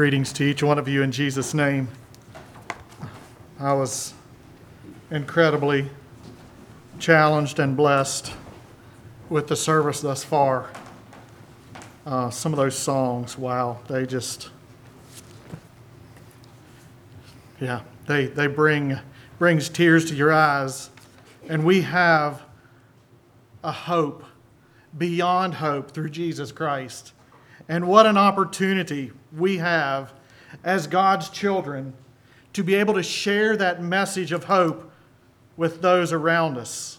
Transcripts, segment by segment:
Greetings to each one of you in Jesus' name. I was incredibly challenged and blessed with the service thus far. Uh, some of those songs, wow, they just, yeah, they, they bring brings tears to your eyes. And we have a hope beyond hope through Jesus Christ. And what an opportunity we have as God's children to be able to share that message of hope with those around us.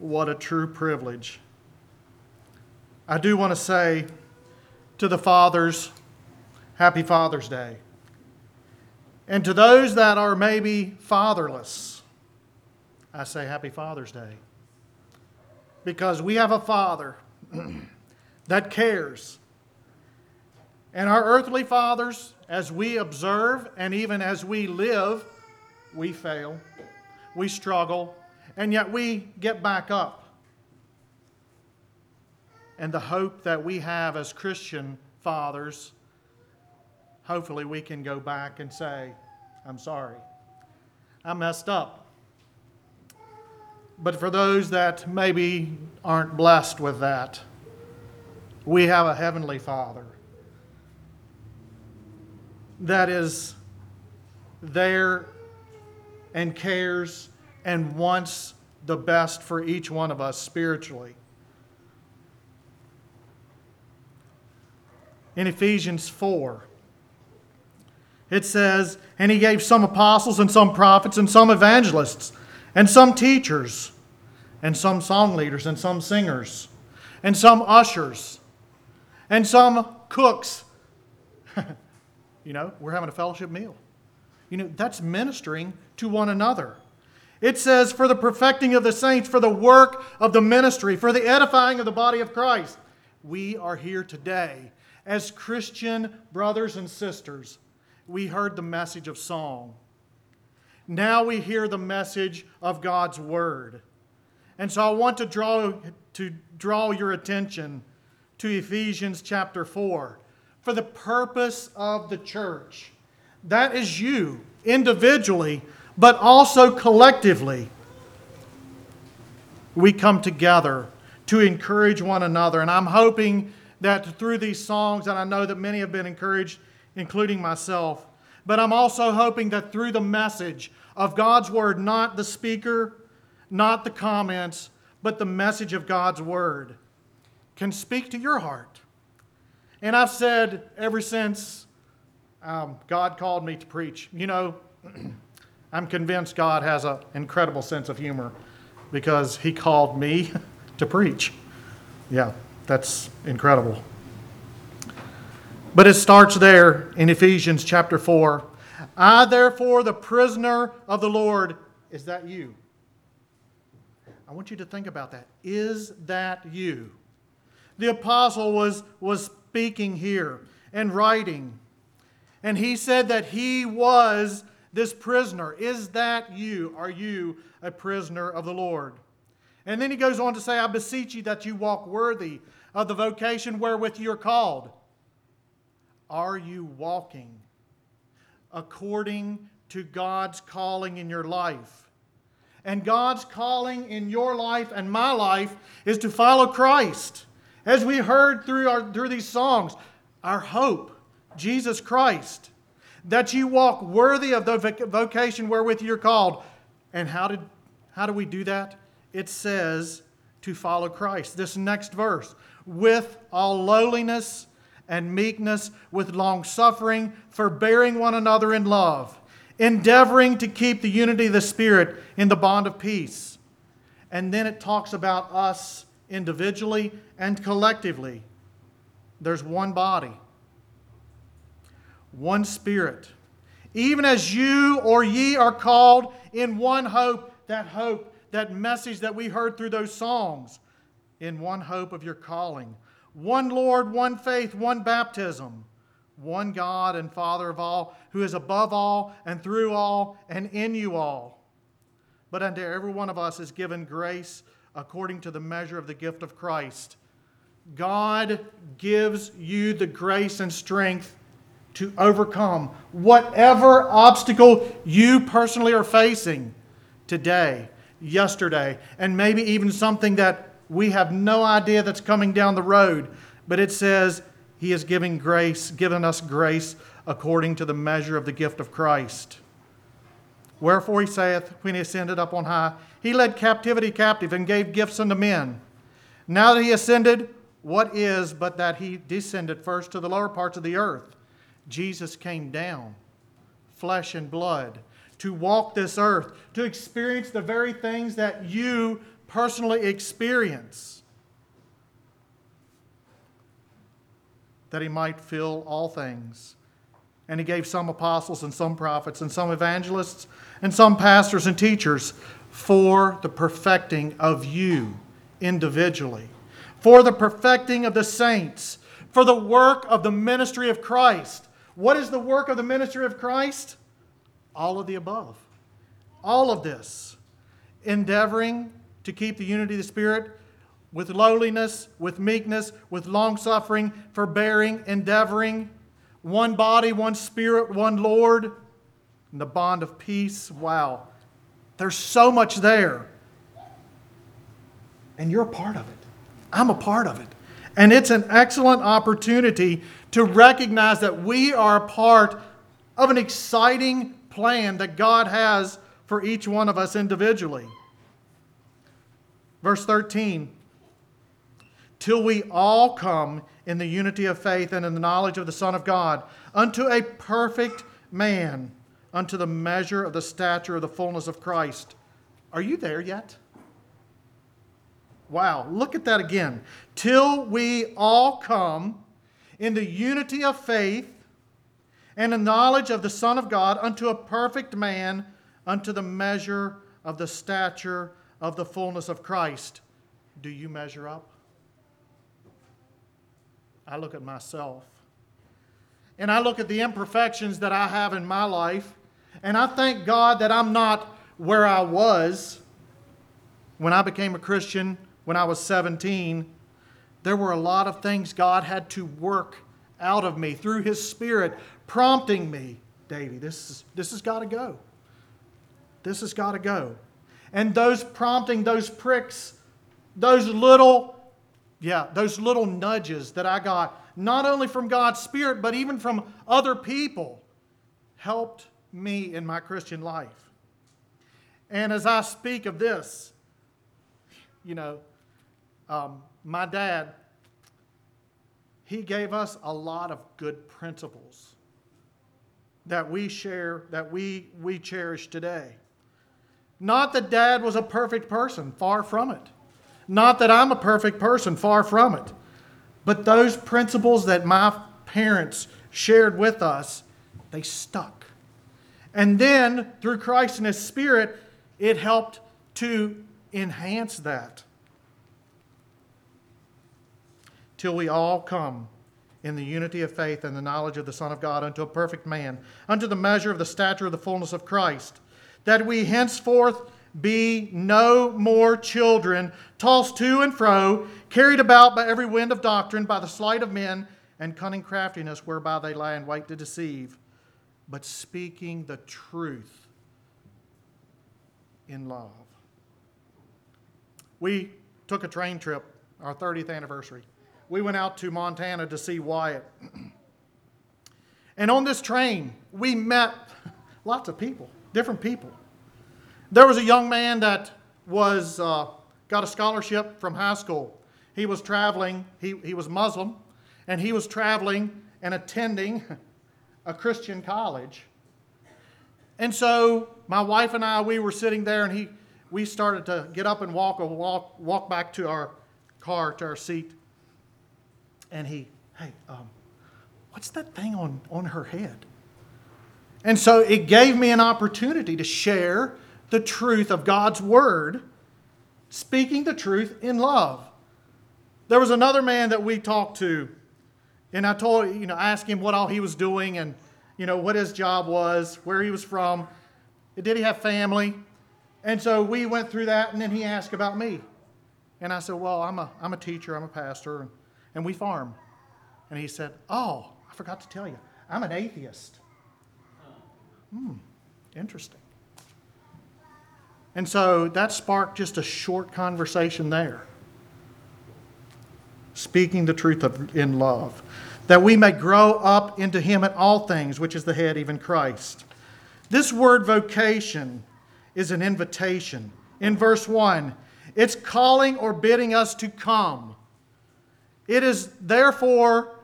What a true privilege. I do want to say to the fathers, Happy Father's Day. And to those that are maybe fatherless, I say Happy Father's Day. Because we have a Father that cares and our earthly fathers, as we observe and even as we live, we fail, we struggle, and yet we get back up. And the hope that we have as Christian fathers, hopefully we can go back and say, I'm sorry, I messed up. But for those that maybe aren't blessed with that, we have a heavenly Father that is there and cares and wants the best for each one of us spiritually. In Ephesians 4, it says, And he gave some apostles and some prophets and some evangelists and some teachers and some song leaders and some singers and some ushers and some cooks. You know, we're having a fellowship meal. You know, that's ministering to one another. It says, for the perfecting of the saints, for the work of the ministry, for the edifying of the body of Christ. We are here today as Christian brothers and sisters. We heard the message of song. Now we hear the message of God's word. And so I want to draw, to draw your attention to Ephesians chapter 4 for the purpose of the church. That is you, individually, but also collectively. We come together to encourage one another. And I'm hoping that through these songs, and I know that many have been encouraged, including myself, but I'm also hoping that through the message of God's Word, not the speaker, not the comments, but the message of God's Word, can speak to your heart and I've said ever since um, God called me to preach, you know, I'm convinced God has an incredible sense of humor because He called me to preach. Yeah, that's incredible. But it starts there in Ephesians chapter 4. I, therefore, the prisoner of the Lord, is that you? I want you to think about that. Is that you? The apostle was, was speaking here and writing. And he said that he was this prisoner. Is that you? Are you a prisoner of the Lord? And then he goes on to say, I beseech you that you walk worthy of the vocation wherewith you are called. Are you walking according to God's calling in your life? And God's calling in your life and my life is to follow Christ. As we heard through, our, through these songs, our hope, Jesus Christ, that you walk worthy of the vocation wherewith you're called. And how, did, how do we do that? It says to follow Christ. This next verse with all lowliness and meekness, with long suffering, forbearing one another in love, endeavoring to keep the unity of the Spirit in the bond of peace. And then it talks about us individually and collectively. There's one body, one spirit. Even as you or ye are called in one hope, that hope, that message that we heard through those songs, in one hope of your calling. One Lord, one faith, one baptism, one God and Father of all, who is above all and through all and in you all. But unto every one of us is given grace according to the measure of the gift of Christ. God gives you the grace and strength to overcome whatever obstacle you personally are facing today, yesterday, and maybe even something that we have no idea that's coming down the road. But it says he is giving grace, given us grace according to the measure of the gift of Christ. Wherefore he saith, when he ascended up on high, he led captivity captive and gave gifts unto men. Now that he ascended, what is but that he descended first to the lower parts of the earth? Jesus came down, flesh and blood, to walk this earth, to experience the very things that you personally experience, that he might fill all things. And he gave some apostles and some prophets and some evangelists and some pastors and teachers for the perfecting of you individually, for the perfecting of the saints, for the work of the ministry of Christ. What is the work of the ministry of Christ? All of the above. All of this. Endeavoring to keep the unity of the Spirit with lowliness, with meekness, with long suffering, forbearing, endeavoring, one body, one spirit, one Lord, and the bond of peace. Wow. There's so much there. And you're a part of it. I'm a part of it. And it's an excellent opportunity to recognize that we are a part of an exciting plan that God has for each one of us individually. Verse 13 Till we all come in the unity of faith and in the knowledge of the Son of God, unto a perfect man, unto the measure of the stature of the fullness of Christ. Are you there yet? Wow, look at that again. Till we all come in the unity of faith and the knowledge of the Son of God unto a perfect man, unto the measure of the stature of the fullness of Christ. Do you measure up? I look at myself. And I look at the imperfections that I have in my life. And I thank God that I'm not where I was when I became a Christian when I was 17. There were a lot of things God had to work out of me through His Spirit, prompting me, Davy, this, is, this has got to go. This has got to go. And those prompting, those pricks, those little, yeah, those little nudges that I got, not only from God's Spirit, but even from other people, helped me in my Christian life. And as I speak of this, you know, um, my dad, he gave us a lot of good principles that we share, that we, we cherish today. Not that dad was a perfect person, far from it. Not that I'm a perfect person, far from it. But those principles that my parents shared with us, they stuck. And then, through Christ and His Spirit, it helped to enhance that. Till we all come in the unity of faith and the knowledge of the Son of God unto a perfect man, unto the measure of the stature of the fullness of Christ that we henceforth be no more children, tossed to and fro, carried about by every wind of doctrine, by the sleight of men, and cunning craftiness whereby they lie in wait to deceive, but speaking the truth in love. We took a train trip, our 30th anniversary. We went out to Montana to see Wyatt. and on this train, we met lots of people different people. There was a young man that was uh, got a scholarship from high school. He was traveling. He, he was Muslim, and he was traveling and attending a Christian college. And so my wife and I, we were sitting there, and he, we started to get up and walk, walk, walk back to our car, to our seat. And he, hey, um, what's that thing on, on her head? And so it gave me an opportunity to share the truth of God's word, speaking the truth in love. There was another man that we talked to, and I told, you know, asked him what all he was doing and, you know, what his job was, where he was from, did he have family? And so we went through that, and then he asked about me. And I said, Well, I'm a, I'm a teacher, I'm a pastor, and, and we farm. And he said, Oh, I forgot to tell you. I'm an atheist. Hmm, interesting. And so that sparked just a short conversation there. Speaking the truth of, in love, that we may grow up into Him in all things, which is the head, even Christ. This word vocation is an invitation. In verse 1, it's calling or bidding us to come. It is therefore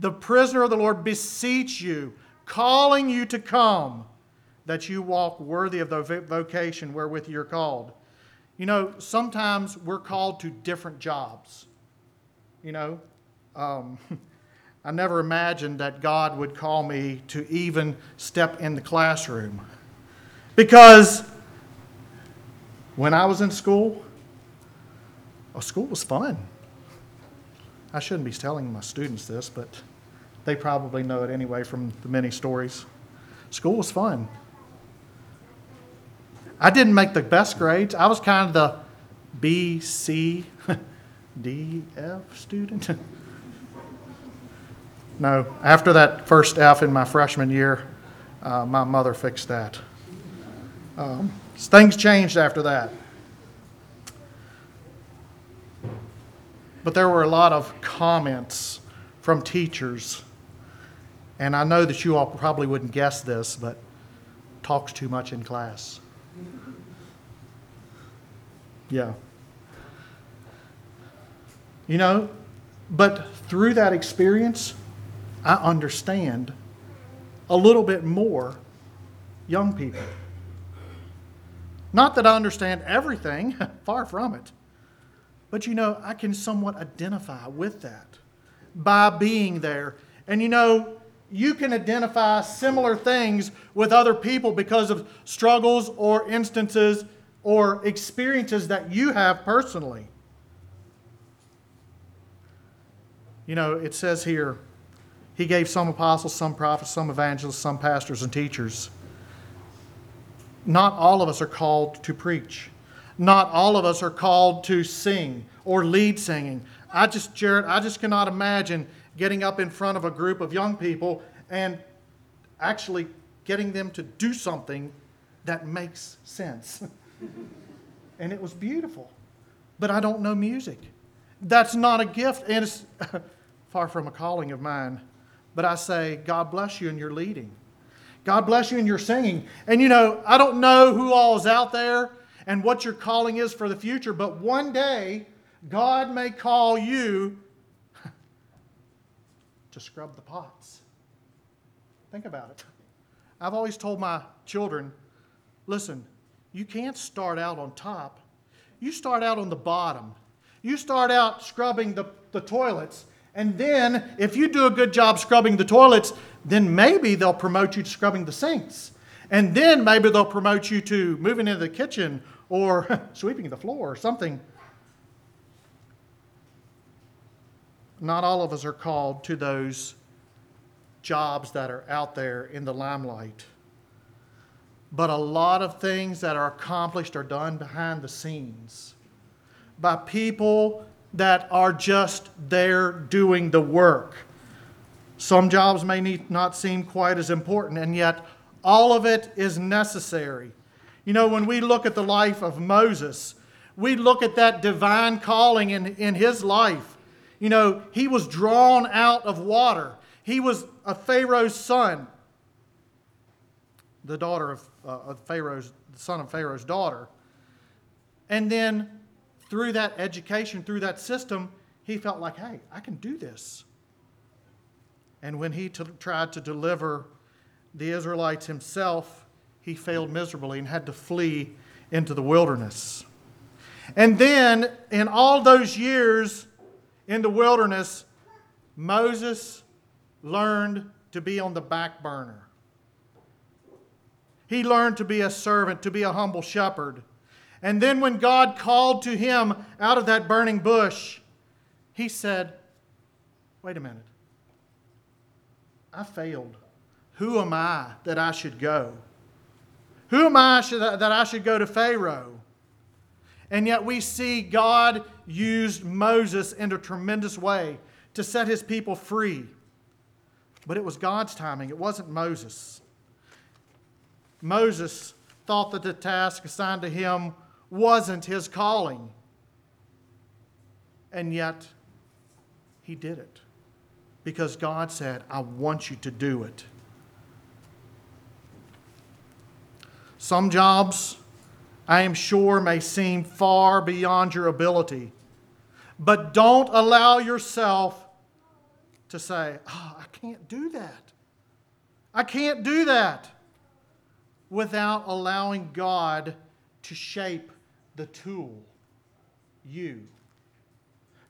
the prisoner of the Lord beseech you, calling you to come, that you walk worthy of the vocation wherewith you're called. You know, sometimes we're called to different jobs. You know, um, I never imagined that God would call me to even step in the classroom. Because when I was in school, oh, school was fun. I shouldn't be telling my students this, but they probably know it anyway from the many stories. School was fun. I didn't make the best grades. I was kind of the B, C, D, F student. no, after that first F in my freshman year, uh, my mother fixed that. Um, things changed after that. But there were a lot of comments from teachers, and I know that you all probably wouldn't guess this, but talks too much in class. Yeah. You know, but through that experience, I understand a little bit more young people. Not that I understand everything, far from it. But you know, I can somewhat identify with that by being there. And you know, you can identify similar things with other people because of struggles or instances or experiences that you have personally. You know, it says here, he gave some apostles, some prophets, some evangelists, some pastors and teachers. Not all of us are called to preach. Not all of us are called to sing or lead singing. I just, Jared, I just cannot imagine getting up in front of a group of young people and actually getting them to do something that makes sense. and it was beautiful. But I don't know music. That's not a gift, and it's far from a calling of mine. But I say, God bless you in your leading. God bless you in your singing. And you know, I don't know who all is out there and what your calling is for the future, but one day God may call you to scrub the pots. Think about it. I've always told my children listen, you can't start out on top, you start out on the bottom. You start out scrubbing the, the toilets, and then if you do a good job scrubbing the toilets, then maybe they'll promote you to scrubbing the sinks. And then maybe they'll promote you to moving into the kitchen or sweeping the floor or something. Not all of us are called to those jobs that are out there in the limelight. But a lot of things that are accomplished are done behind the scenes by people that are just there doing the work. Some jobs may need, not seem quite as important, and yet all of it is necessary. You know, when we look at the life of Moses, we look at that divine calling in, in his life. You know, he was drawn out of water, he was a Pharaoh's son, the daughter of, uh, of Pharaoh's, the son of Pharaoh's daughter. And then through that education, through that system, he felt like, hey, I can do this. And when he t- tried to deliver the Israelites himself, he failed miserably and had to flee into the wilderness. And then, in all those years in the wilderness, Moses learned to be on the back burner. He learned to be a servant, to be a humble shepherd. And then, when God called to him out of that burning bush, he said, Wait a minute. I failed. Who am I that I should go? Who am I that I should go to Pharaoh? And yet we see God used Moses in a tremendous way to set his people free But it was God's timing, it wasn't Moses. Moses thought that the task assigned to him wasn't his calling. And yet, he did it because God said, I want you to do it. Some jobs, I am sure, may seem far beyond your ability, but don't allow yourself to say, oh, I can't do that. I can't do that without allowing God to shape the tool, you,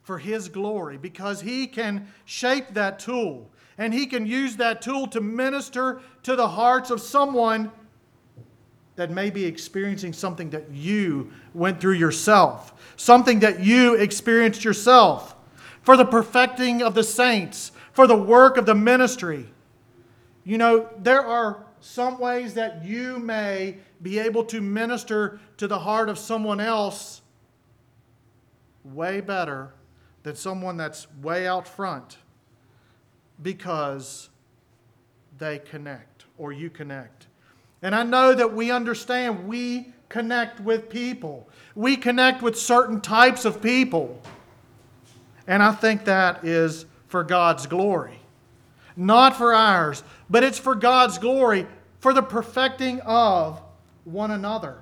for His glory, because He can shape that tool and He can use that tool to minister to the hearts of someone that may be experiencing something that you went through yourself, something that you experienced yourself, for the perfecting of the saints, for the work of the ministry. You know, there are some ways that you may be able to minister to the heart of someone else way better than someone that's way out front because they connect or you connect. And I know that we understand we connect with people, we connect with certain types of people. And I think that is for God's glory. Not for ours, but it's for God's glory, for the perfecting of one another.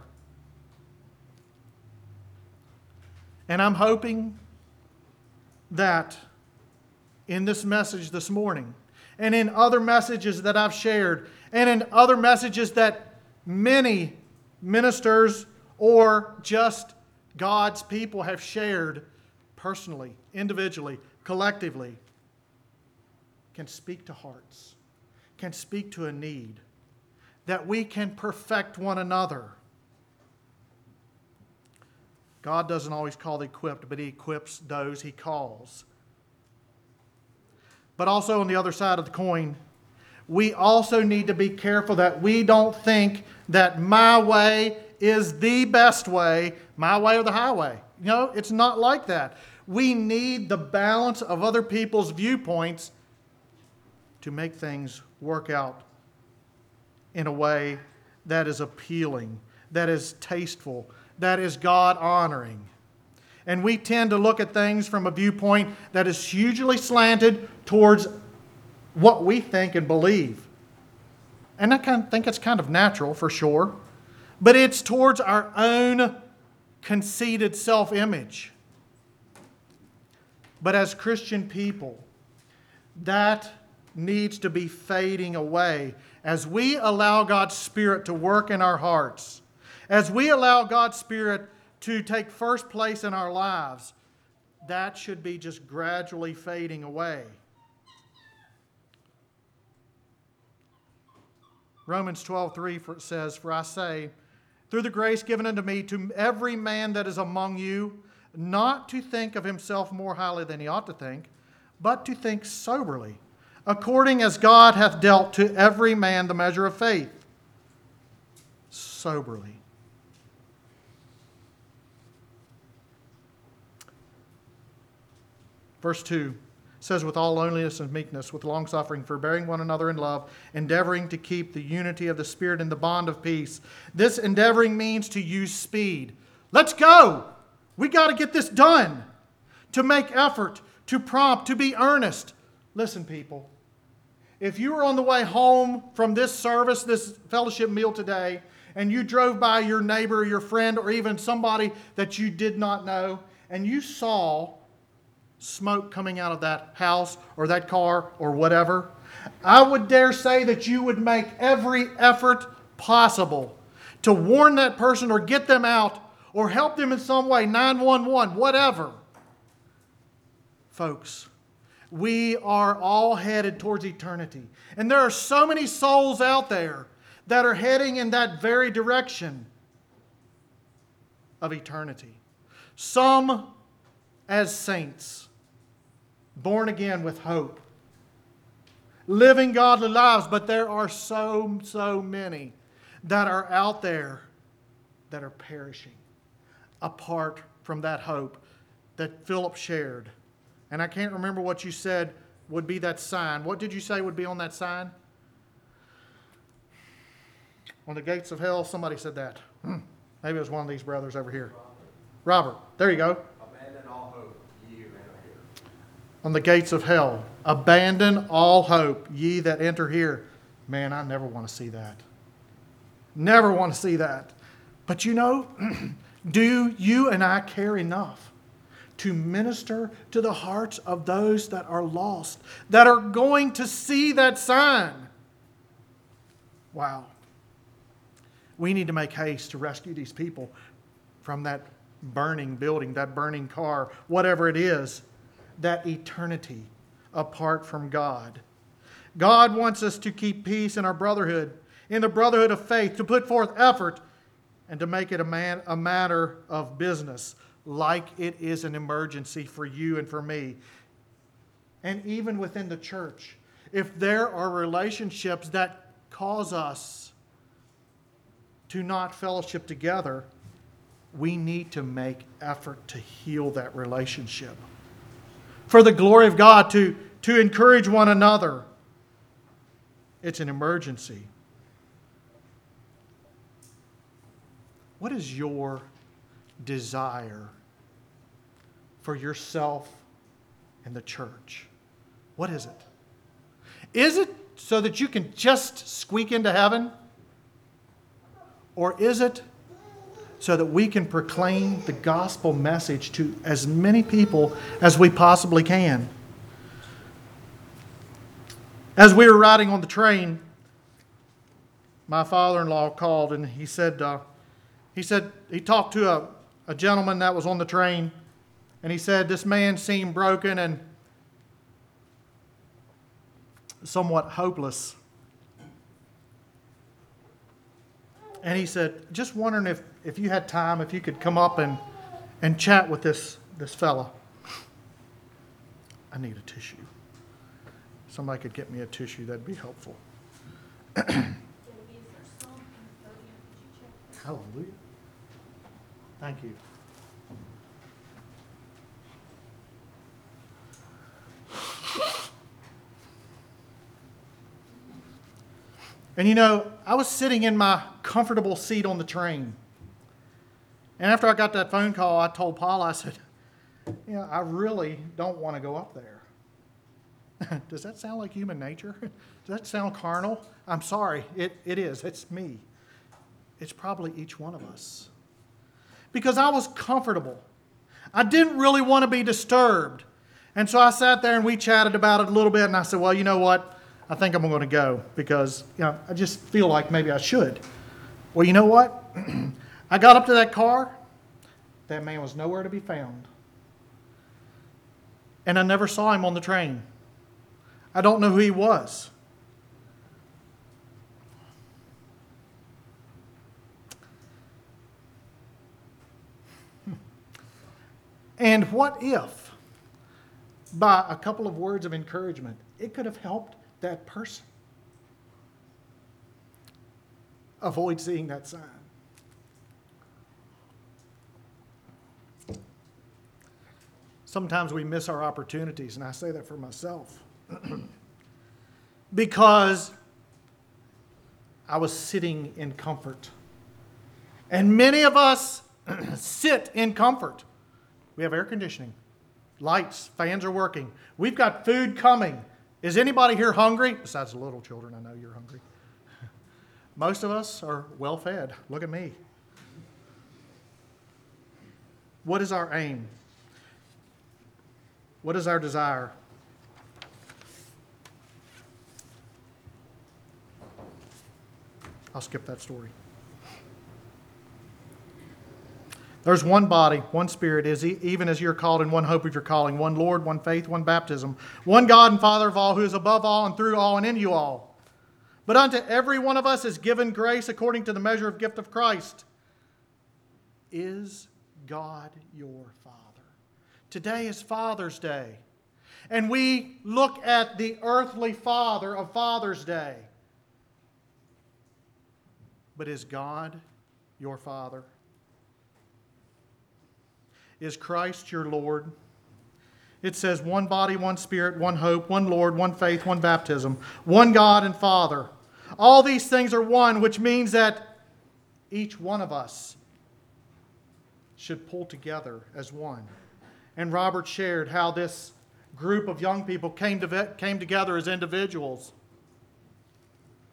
And I'm hoping that in this message this morning, and in other messages that I've shared, and in other messages that many ministers or just God's people have shared personally, individually, collectively, can speak to hearts, can speak to a need, that we can perfect one another. God doesn't always call the equipped, but He equips those He calls. But also on the other side of the coin, we also need to be careful that we don't think that my way is the best way, my way or the highway. You know, it's not like that. We need the balance of other people's viewpoints to make things work out in a way that is appealing, that is tasteful, that is God honoring. And we tend to look at things from a viewpoint that is hugely slanted towards what we think and believe. And I kind of think it's kind of natural for sure, but it's towards our own conceited self image. But as Christian people, that needs to be fading away as we allow God's Spirit to work in our hearts, as we allow God's Spirit to take first place in our lives. That should be just gradually fading away. Romans 12, 3 says, For I say, through the grace given unto me, to every man that is among you, not to think of himself more highly than he ought to think, but to think soberly, according as God hath dealt to every man the measure of faith. Soberly. Verse 2 says, with all loneliness and meekness, with long suffering, forbearing one another in love, endeavoring to keep the unity of the Spirit in the bond of peace. This endeavoring means to use speed. Let's go! We got to get this done. To make effort, to prompt, to be earnest. Listen, people, if you were on the way home from this service, this fellowship meal today, and you drove by your neighbor, your friend, or even somebody that you did not know, and you saw smoke coming out of that house or that car or whatever, I would dare say that you would make every effort possible to warn that person or get them out or help them in some way 911, whatever. Folks, we are all headed towards eternity. And there are so many souls out there that are heading in that very direction of eternity. Some as saints, born again with hope, living godly lives, but there are so, so many that are out there that are perishing apart from that hope that Philip shared. And I can't remember what you said would be that sign. What did you say would be on that sign? On the gates of hell, somebody said that. Hmm. Maybe it was one of these brothers over here. Robert, there you go. Abandon all hope, ye who enter here. On the gates of hell, abandon all hope, ye that enter here. Man, I never want to see that. Never want to see that. But you know, do you and I care enough to minister to the hearts of those that are lost, that are going to see that sign? Wow. We need to make haste to rescue these people from that burning building, that burning car, whatever it is, that eternity apart from God. God wants us to keep peace in our brotherhood, in the brotherhood of faith, to put forth effort and to make it a, man, a matter of business, like it is an emergency for you and for me. And even within the church, if there are relationships that cause us to not fellowship together, we need to make effort to heal that relationship. For the glory of God, to, to encourage one another. It's an emergency. What is your desire for yourself and the church? What is it? Is it so that you can just squeak into heaven? Or is it so that we can proclaim the gospel message to as many people as we possibly can? As we were riding on the train, my father in law called and he said, uh, he said, he talked to a, a gentleman that was on the train and he said, this man seemed broken and somewhat hopeless. And he said, just wondering if, if you had time, if you could come up and, and chat with this, this fella. I need a tissue. Somebody could get me a tissue, that'd be helpful. Hallelujah. Thank you. And you know, I was sitting in my comfortable seat on the train. And after I got that phone call, I told Paul, I said, Yeah, I really don't want to go up there. Does that sound like human nature? Does that sound carnal? I'm sorry, it, it is. It's me. It's probably each one of us. Because I was comfortable. I didn't really want to be disturbed. And so I sat there and we chatted about it a little bit, and I said, well, you know what? I think I'm going to go because you know, I just feel like maybe I should. Well, you know what? I got up to that car. That man was nowhere to be found. And I never saw him on the train. I don't know who he was. Hmm. And what if, by a couple of words of encouragement, it could have helped that person. Avoid seeing that sign. Sometimes we miss our opportunities, and I say that for myself. because I was sitting in comfort. And many of us sit in comfort. We have air conditioning, lights, fans are working. We've got food coming. Is anybody here hungry? Besides the little children, I know you're hungry. Most of us are well fed. Look at me. What is our aim? What is our desire? I'll skip that story. There's one body, one spirit, is even as you're called in one hope of your calling, one Lord, one faith, one baptism, one God and Father of all, who is above all and through all and in you all. But unto every one of us is given grace according to the measure of gift of Christ. Is God your Father? Today is Father's Day. And we look at the earthly father of Father's Day. But is God your Father? Is Christ your Lord? it says one body, one spirit, one hope, one Lord, one faith, one baptism, one God and Father. All these things are one, which means that each one of us should pull together as one. And Robert shared how this group of young people came, to, came together as individuals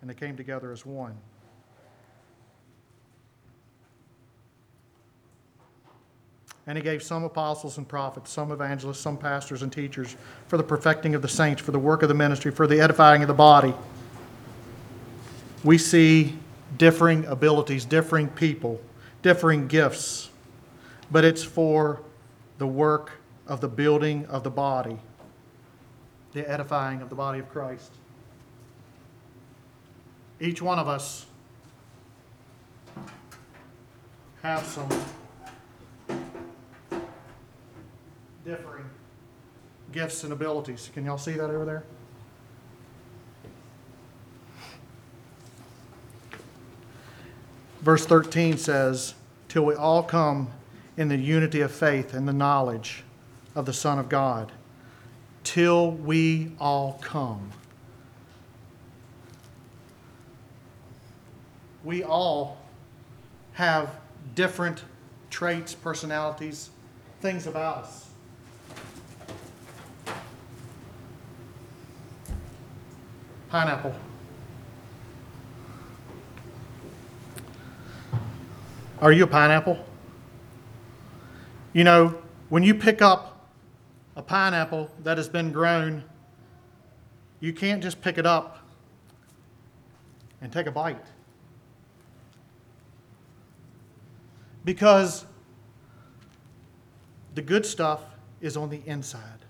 and they came together as one. And he gave some apostles and prophets, some evangelists, some pastors and teachers for the perfecting of the saints, for the work of the ministry, for the edifying of the body. We see differing abilities, differing people, differing gifts, but it's for the work of the building of the body, the edifying of the body of Christ. Each one of us have some differing gifts and abilities. Can y'all see that over there? Verse 13 says, Till we all come in the unity of faith and the knowledge of the Son of God. Till we all come. We all have different traits, personalities, things about us. Pineapple. Are you a pineapple? You know, when you pick up a pineapple that has been grown, you can't just pick it up and take a bite. Because the good stuff is on the inside.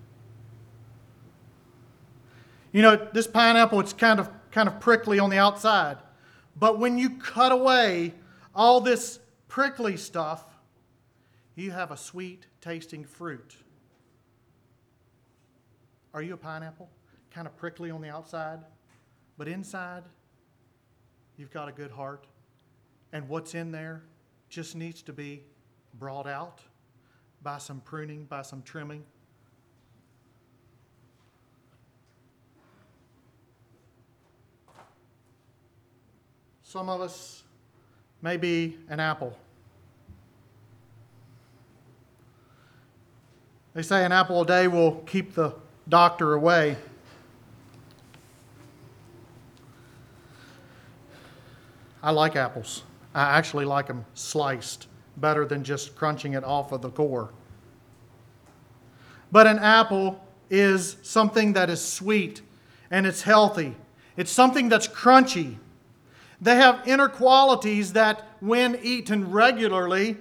You know, this pineapple, it's kind of, kind of prickly on the outside. But when you cut away all this prickly stuff, you have a sweet tasting fruit. Are you a pineapple? Kind of prickly on the outside, but inside, you've got a good heart. And what's in there just needs to be brought out by some pruning, by some trimming. Some of us may be an apple. They say an apple a day will keep the doctor away. I like apples. I actually like them sliced better than just crunching it off of the core. But an apple is something that is sweet and it's healthy. It's something that's crunchy. They have inner qualities that, when eaten regularly,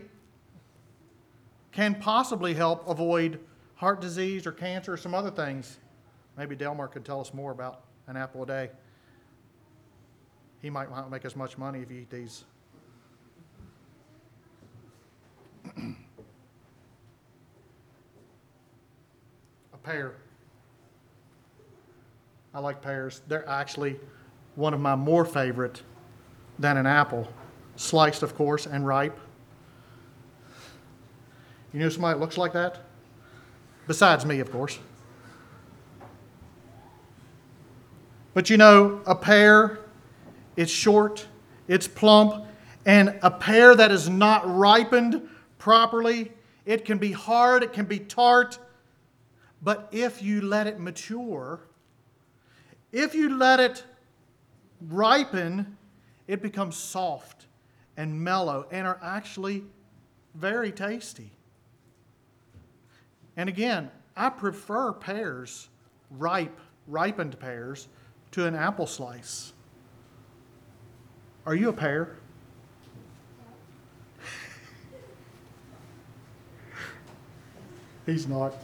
can possibly help avoid heart disease or cancer or some other things. Maybe Delmar could tell us more about an apple a day. He might not make as much money if you eat these. a pear. I like pears. They're actually one of my more favorite than an apple. Sliced, of course, and ripe. You know somebody that looks like that? Besides me, of course. But you know, a pear, it's short, it's plump, and a pear that is not ripened properly, it can be hard, it can be tart, but if you let it mature, if you let it ripen, it becomes soft and mellow and are actually very tasty. And again, I prefer pears, ripe, ripened pears, to an apple slice. Are you a pear? He's not.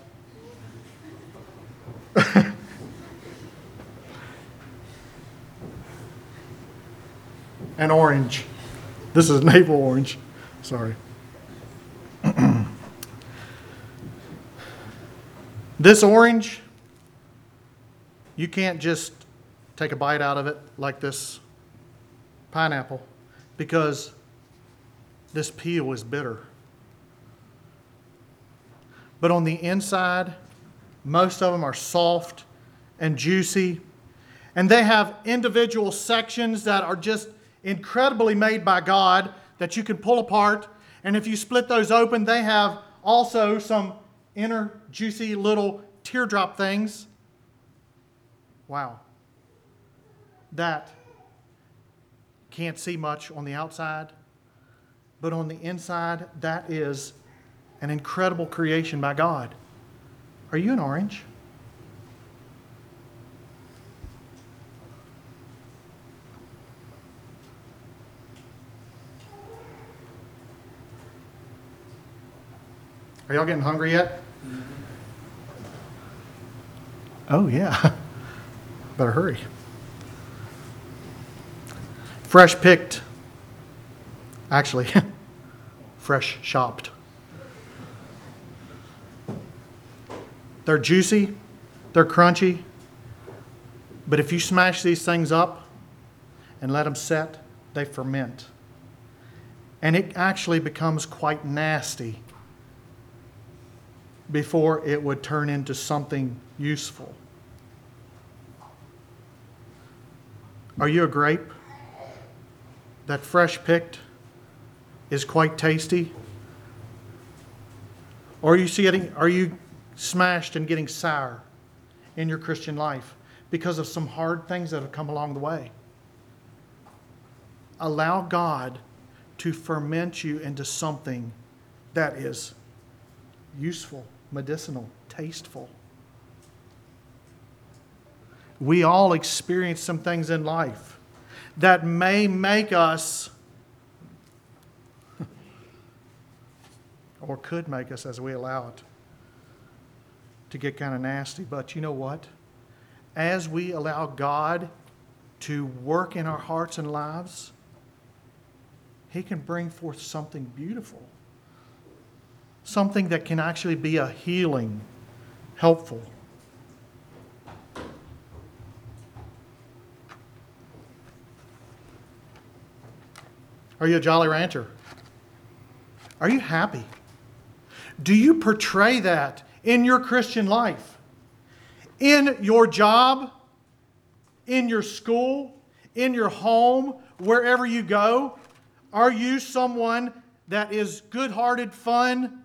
An orange. This is navel orange. Sorry. This orange, you can't just take a bite out of it like this pineapple because this peel is bitter. But on the inside, Most of them are soft and juicy. And they have individual sections that are just incredibly made by God that you can pull apart. And if you split those open, they have also some inner juicy little teardrop things. Wow. That can't see much on the outside, but on the inside, that is an incredible creation by God. Are you an orange? Are y'all getting hungry yet? Oh, yeah. Better hurry. Fresh picked. Actually, fresh shopped. They're juicy, they're crunchy, but if you smash these things up and let them set, they ferment. And it actually becomes quite nasty before it would turn into something useful. Are you a grape that fresh picked is quite tasty? Or are you getting, are you smashed and getting sour in your Christian life because of some hard things that have come along the way? Allow God to ferment you into something that is useful, medicinal, tasteful. We all experience some things in life that may make us, or could make us as we allow it, to get kind of nasty. But you know what? As we allow God to work in our hearts and lives, He can bring forth something beautiful, something that can actually be a healing, helpful. Are you a Jolly Rancher? Are you happy? Do you portray that in your Christian life? In your job, in your school, in your home, wherever you go? Are you someone that is good hearted, fun?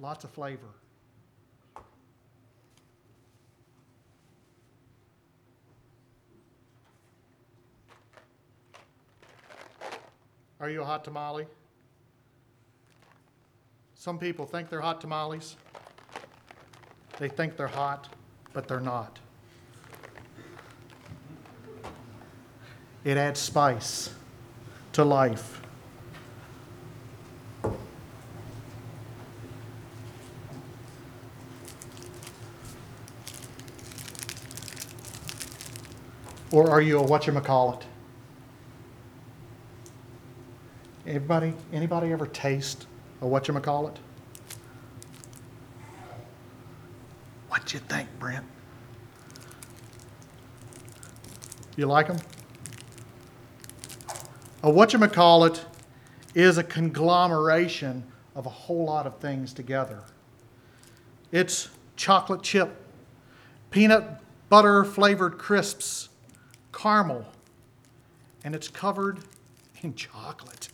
Lots of flavor. Are you a hot tamale? Some people think they're hot tamales. They think they're hot, but they're not. It adds spice to life. Or are you a whatchamacallit? Everybody, anybody ever taste a whatchamacallit? What you think, Brent? You like them? A whatchamacallit is a conglomeration of a whole lot of things together. It's chocolate chip, peanut butter flavored crisps, caramel, and it's covered in chocolate.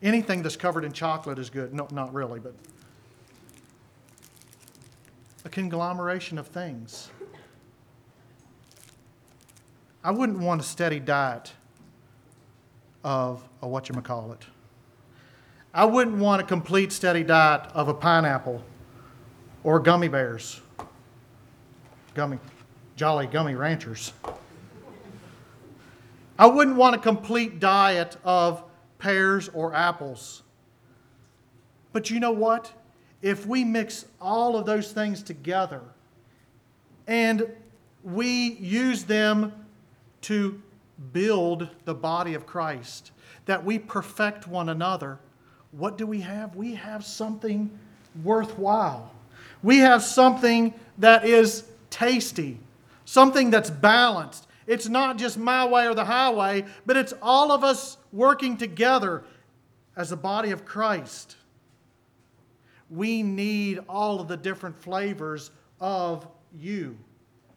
Anything that's covered in chocolate is good. No, not really, but a conglomeration of things. I wouldn't want a steady diet of a whatchamacallit. I wouldn't want a complete steady diet of a pineapple or gummy bears. Gummy, jolly gummy ranchers. I wouldn't want a complete diet of pears or apples. But you know what? If we mix all of those things together and we use them to build the body of Christ, that we perfect one another, what do we have? We have something worthwhile. We have something that is tasty, something that's balanced. It's not just my way or the highway, but it's all of us working together as a body of Christ. we need all of the different flavors of you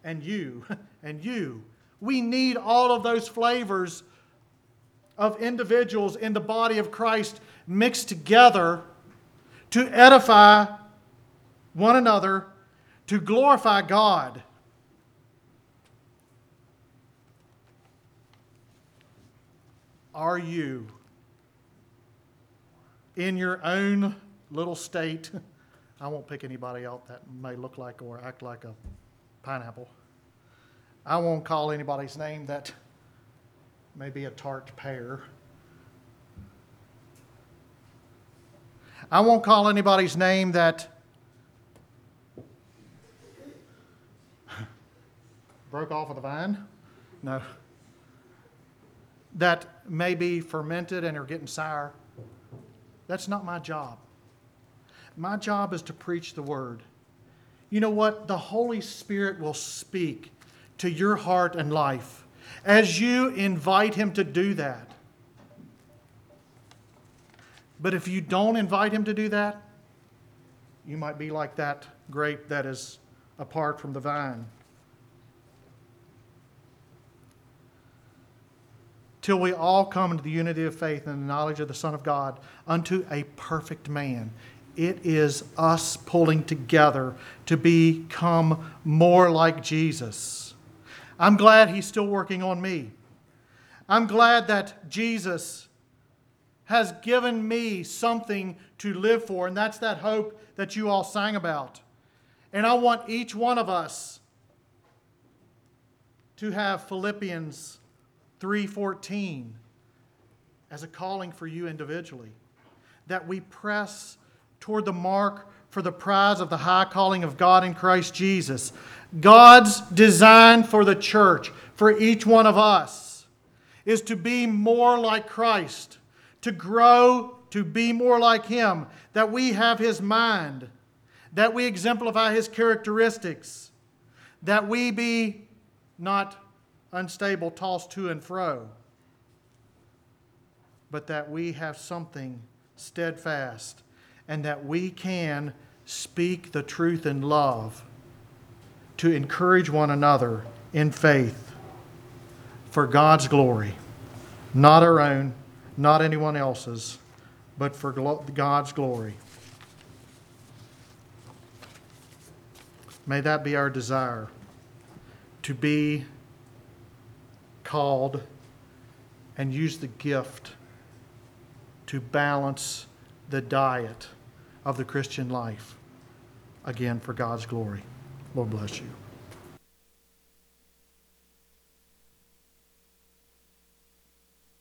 and you and you. We need all of those flavors of individuals in the body of Christ mixed together to edify one another, to glorify God. Are you in your own little state? I won't pick anybody out that may look like or act like a pineapple. I won't call anybody's name that may be a tart pear. I won't call anybody's name that broke off of the vine. No. That may be fermented and are getting sour. That's not my job. My job is to preach the word. You know what? The Holy Spirit will speak to your heart and life as you invite Him to do that. But if you don't invite Him to do that, you might be like that grape that is apart from the vine. Till we all come into the unity of faith and the knowledge of the Son of God unto a perfect man. It is us pulling together to become more like Jesus. I'm glad He's still working on me. I'm glad that Jesus has given me something to live for, and that's that hope that you all sang about. And I want each one of us to have Philippians 3:14 as a calling for you individually that we press toward the mark for the prize of the high calling of God in Christ Jesus. God's design for the church, for each one of us, is to be more like Christ, to grow to be more like Him, that we have His mind, that we exemplify His characteristics, that we be not unstable, tossed to and fro, but that we have something steadfast and that we can speak the truth in love to encourage one another in faith for God's glory, not our own, not anyone else's, but for God's glory. May that be our desire to be called and use the gift to balance the diet of the Christian life, again, for God's glory. Lord bless you.